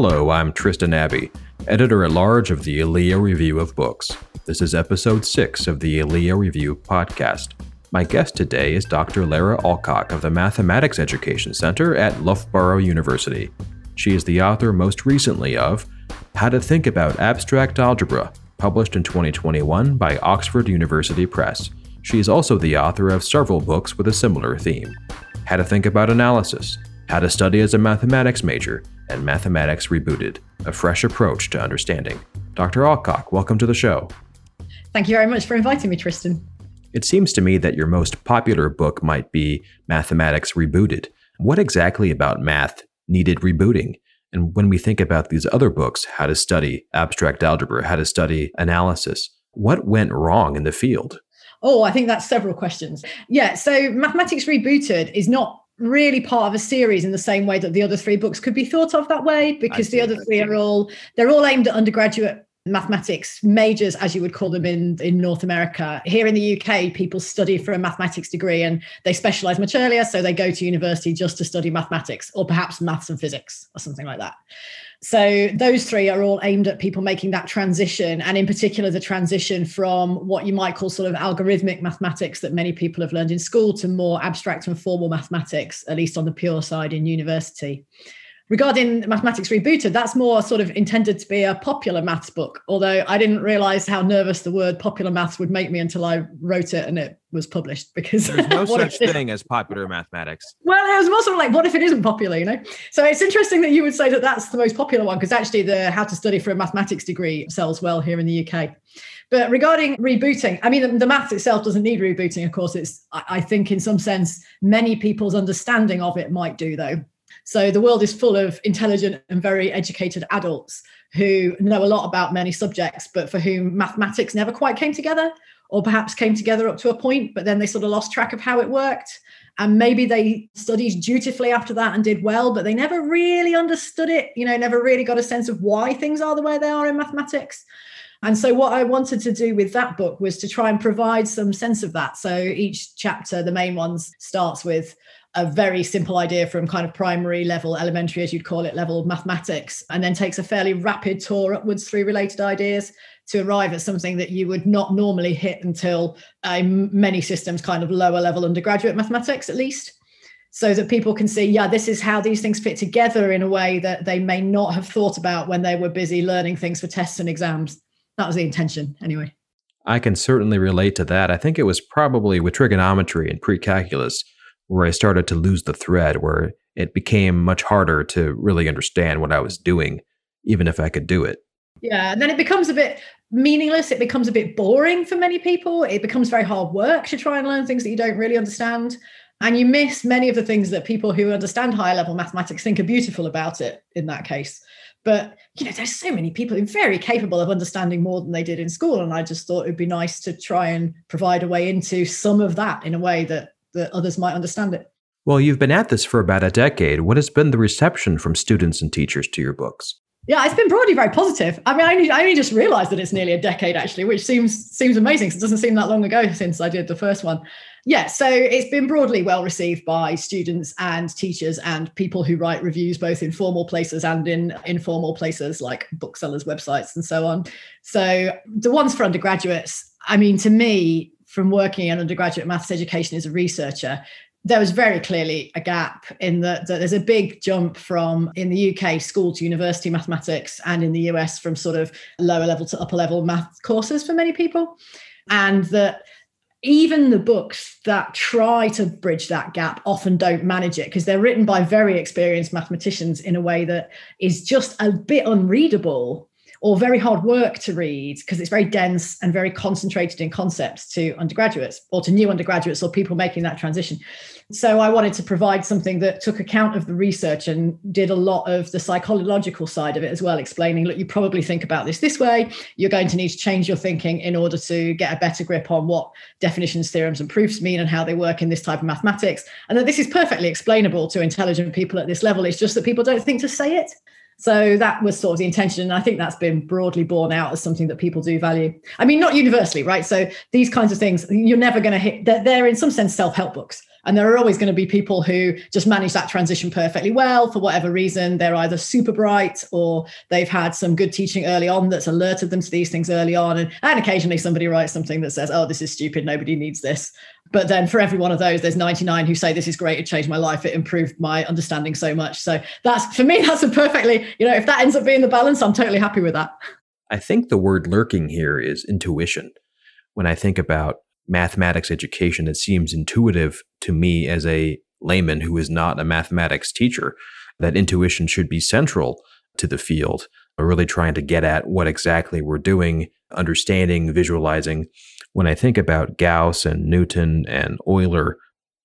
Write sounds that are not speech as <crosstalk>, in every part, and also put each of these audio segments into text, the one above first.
Hello, I'm Tristan Abbey, editor at large of the ELIA Review of Books. This is episode 6 of the ELIA Review podcast. My guest today is Dr. Lara Alcock of the Mathematics Education Center at Loughborough University. She is the author most recently of How to Think About Abstract Algebra, published in 2021 by Oxford University Press. She is also the author of several books with a similar theme How to Think About Analysis, How to Study as a Mathematics Major, and Mathematics Rebooted, a fresh approach to understanding. Dr. Alcock, welcome to the show. Thank you very much for inviting me, Tristan. It seems to me that your most popular book might be Mathematics Rebooted. What exactly about math needed rebooting? And when we think about these other books, how to study abstract algebra, how to study analysis, what went wrong in the field? Oh, I think that's several questions. Yeah, so Mathematics Rebooted is not really part of a series in the same way that the other three books could be thought of that way because the other three are all they're all aimed at undergraduate mathematics majors as you would call them in in North America. Here in the UK people study for a mathematics degree and they specialize much earlier so they go to university just to study mathematics or perhaps maths and physics or something like that so those three are all aimed at people making that transition, and in particular, the transition from what you might call sort of algorithmic mathematics that many people have learned in school to more abstract and formal mathematics, at least on the pure side in university. Regarding Mathematics Rebooted, that's more sort of intended to be a popular maths book, although I didn't realize how nervous the word popular maths would make me until I wrote it and it was published because there's no <laughs> such thing as popular mathematics. Well, it was more sort of like, what if it isn't popular, you know? So it's interesting that you would say that that's the most popular one because actually the How to Study for a Mathematics degree sells well here in the UK. But regarding rebooting, I mean, the, the maths itself doesn't need rebooting. Of course, it's, I think, in some sense, many people's understanding of it might do, though. So the world is full of intelligent and very educated adults who know a lot about many subjects, but for whom mathematics never quite came together, or perhaps came together up to a point, but then they sort of lost track of how it worked. And maybe they studied dutifully after that and did well, but they never really understood it, you know, never really got a sense of why things are the way they are in mathematics. And so, what I wanted to do with that book was to try and provide some sense of that. So, each chapter, the main ones, starts with a very simple idea from kind of primary level, elementary, as you'd call it, level mathematics, and then takes a fairly rapid tour upwards through related ideas to arrive at something that you would not normally hit until many systems kind of lower level undergraduate mathematics, at least. So that people can see, yeah, this is how these things fit together in a way that they may not have thought about when they were busy learning things for tests and exams. That was the intention, anyway. I can certainly relate to that. I think it was probably with trigonometry and pre calculus where I started to lose the thread, where it became much harder to really understand what I was doing, even if I could do it. Yeah, and then it becomes a bit meaningless. It becomes a bit boring for many people. It becomes very hard work to try and learn things that you don't really understand. And you miss many of the things that people who understand higher level mathematics think are beautiful about it in that case. But you know, there's so many people who are very capable of understanding more than they did in school. And I just thought it'd be nice to try and provide a way into some of that in a way that that others might understand it. Well, you've been at this for about a decade. What has been the reception from students and teachers to your books? Yeah, it's been broadly very positive. I mean, I only, I only just realized that it's nearly a decade actually, which seems seems amazing. Because it doesn't seem that long ago since I did the first one. Yeah, so it's been broadly well received by students and teachers and people who write reviews both in formal places and in informal places like booksellers' websites and so on. So the ones for undergraduates, I mean, to me, from working in undergraduate maths education as a researcher, there was very clearly a gap in that, that there's a big jump from in the UK school to university mathematics and in the US from sort of lower level to upper level math courses for many people. And that even the books that try to bridge that gap often don't manage it because they're written by very experienced mathematicians in a way that is just a bit unreadable or very hard work to read because it's very dense and very concentrated in concepts to undergraduates or to new undergraduates or people making that transition. So I wanted to provide something that took account of the research and did a lot of the psychological side of it as well, explaining, look, you probably think about this this way. You're going to need to change your thinking in order to get a better grip on what definitions, theorems, and proofs mean and how they work in this type of mathematics. And that this is perfectly explainable to intelligent people at this level. It's just that people don't think to say it. So that was sort of the intention. And I think that's been broadly borne out as something that people do value. I mean, not universally, right? So these kinds of things, you're never going to hit, they're, they're in some sense self help books. And there are always going to be people who just manage that transition perfectly well for whatever reason. They're either super bright or they've had some good teaching early on that's alerted them to these things early on. And, and occasionally somebody writes something that says, oh, this is stupid. Nobody needs this. But then for every one of those, there's 99 who say, this is great. It changed my life. It improved my understanding so much. So that's, for me, that's a perfectly, you know, if that ends up being the balance, I'm totally happy with that. I think the word lurking here is intuition. When I think about mathematics education, it seems intuitive to me as a layman who is not a mathematics teacher that intuition should be central to the field, really trying to get at what exactly we're doing, understanding, visualizing. When I think about Gauss and Newton and Euler,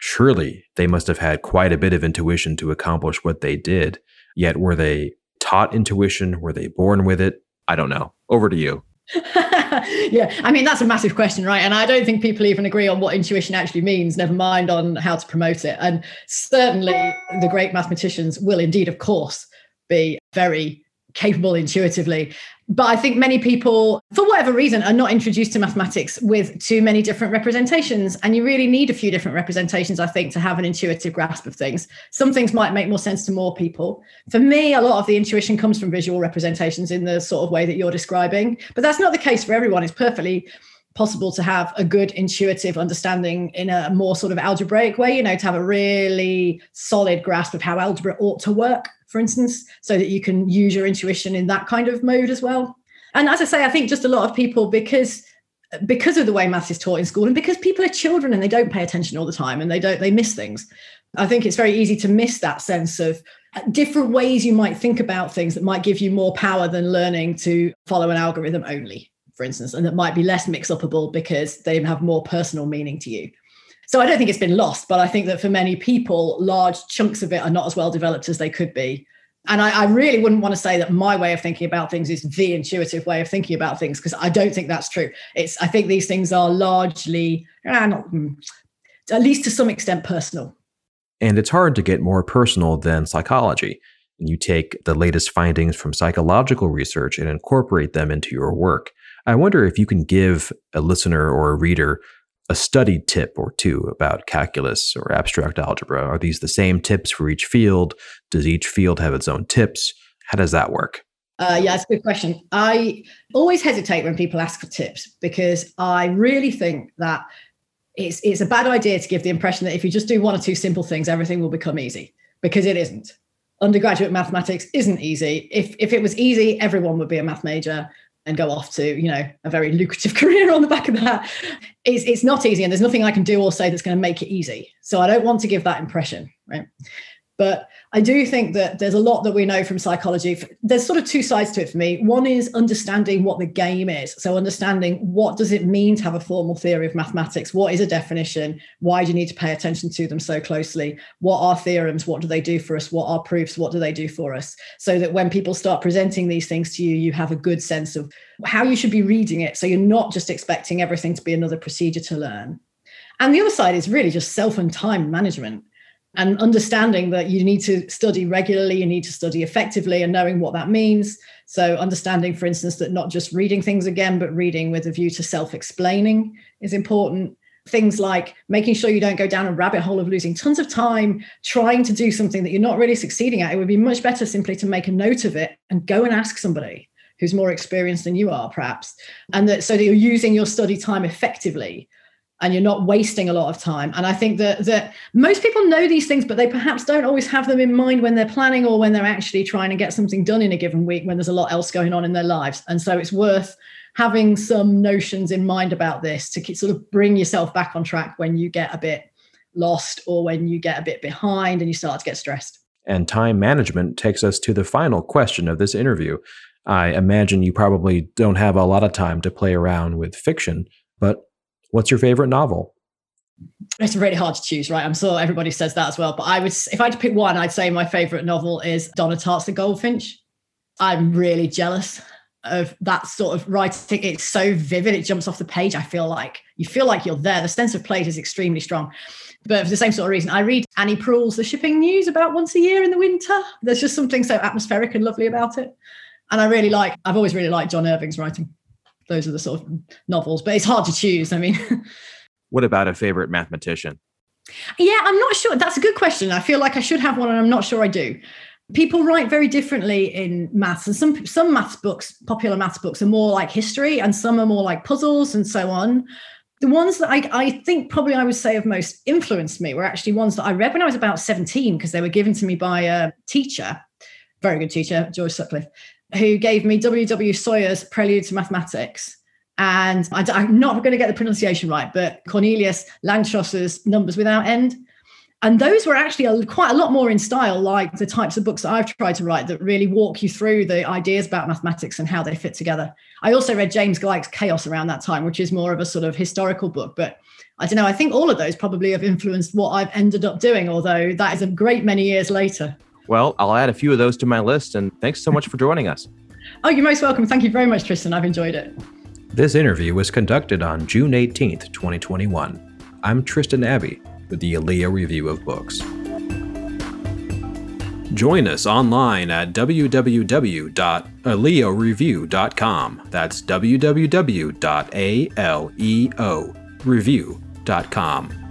surely they must have had quite a bit of intuition to accomplish what they did. Yet, were they taught intuition? Were they born with it? I don't know. Over to you. <laughs> yeah, I mean that's a massive question, right? And I don't think people even agree on what intuition actually means, never mind on how to promote it. And certainly the great mathematicians will indeed, of course, be very capable intuitively. But I think many people, for whatever reason, are not introduced to mathematics with too many different representations. And you really need a few different representations, I think, to have an intuitive grasp of things. Some things might make more sense to more people. For me, a lot of the intuition comes from visual representations in the sort of way that you're describing. But that's not the case for everyone. It's perfectly possible to have a good intuitive understanding in a more sort of algebraic way, you know, to have a really solid grasp of how algebra ought to work for instance, so that you can use your intuition in that kind of mode as well. And as I say, I think just a lot of people, because because of the way maths is taught in school and because people are children and they don't pay attention all the time and they don't they miss things i think it's very easy to miss that sense of uh, different ways you might think about things that might give you more power than learning to follow an algorithm only for instance and that might be less mix upable because they have more personal meaning to you so I don't think it's been lost, but I think that for many people, large chunks of it are not as well developed as they could be. And I, I really wouldn't want to say that my way of thinking about things is the intuitive way of thinking about things because I don't think that's true. It's I think these things are largely, ah, not, hmm, at least to some extent, personal. And it's hard to get more personal than psychology. You take the latest findings from psychological research and incorporate them into your work. I wonder if you can give a listener or a reader a study tip or two about calculus or abstract algebra? Are these the same tips for each field? Does each field have its own tips? How does that work? Uh, yeah, it's a good question. I always hesitate when people ask for tips because I really think that it's it's a bad idea to give the impression that if you just do one or two simple things, everything will become easy because it isn't. Undergraduate mathematics isn't easy. If if it was easy, everyone would be a math major and go off to you know a very lucrative <laughs> career on the back of that it's, it's not easy and there's nothing i can do or say that's going to make it easy. So i don't want to give that impression right but I do think that there's a lot that we know from psychology. There's sort of two sides to it for me. One is understanding what the game is. So understanding what does it mean to have a formal theory of mathematics? What is a definition? Why do you need to pay attention to them so closely? What are theorems? What do they do for us? What are proofs? What do they do for us? So that when people start presenting these things to you, you have a good sense of how you should be reading it. So you're not just expecting everything to be another procedure to learn. And the other side is really just self and time management and understanding that you need to study regularly, you need to study effectively, and knowing what that means. So, understanding, for instance, that not just reading things again, but reading with a view to self explaining is important. Things like making sure you don't go down a rabbit hole of losing tons of time trying to do something that you're not really succeeding at. It would be much better simply to make a note of it and go and ask somebody who's more experienced than you are, perhaps. And that so that you're using your study time effectively and you're not wasting a lot of time. And I think that that most people know these things, but they perhaps don't always have them in mind when they're planning or when they're actually trying to get something done in a given week when there's a lot else going on in their lives. And so it's worth having some notions in mind about this to sort of bring yourself back on track when you get a bit lost or when you get a bit behind and you start to get stressed. And time management takes us to the final question of this interview. I imagine you probably don't have a lot of time to play around with fiction, but What's your favorite novel? It's really hard to choose, right? I'm sure everybody says that as well. But I would, if I had to pick one, I'd say my favorite novel is Donna Tartt's The Goldfinch. I'm really jealous of that sort of writing. It's so vivid; it jumps off the page. I feel like you feel like you're there. The sense of place is extremely strong. But for the same sort of reason, I read Annie Proulx's The Shipping News about once a year in the winter. There's just something so atmospheric and lovely about it. And I really like. I've always really liked John Irving's writing those are the sort of novels, but it's hard to choose. I mean, <laughs> what about a favorite mathematician? Yeah, I'm not sure. That's a good question. I feel like I should have one, and I'm not sure I do. People write very differently in maths, and some some maths books, popular maths books, are more like history, and some are more like puzzles and so on. The ones that I, I think probably I would say have most influenced me were actually ones that I read when I was about 17 because they were given to me by a teacher, very good teacher, George Sutcliffe, who gave me W.W. Sawyer's Prelude to Mathematics and I, am not going to get the pronunciation right, but Cornelius Lanczos's Numbers Without End. And those were actually a, quite a lot more in style, like the types of books that I've tried to write that really walk you through the ideas about mathematics and how they fit together. I also read James Gleick's Chaos around that time, which is more of a sort of historical book. But I don't know, I think all of those probably have influenced what I've ended up doing, although that is a great many years later. Well, I'll add a few of those to my list. And thanks so much for joining us. Oh, you're most welcome. Thank you very much, Tristan. I've enjoyed it. This interview was conducted on June 18, 2021. I'm Tristan Abbey with the Alea Review of Books. Join us online at www.aleoreview.com. That's www.aleoreview.com.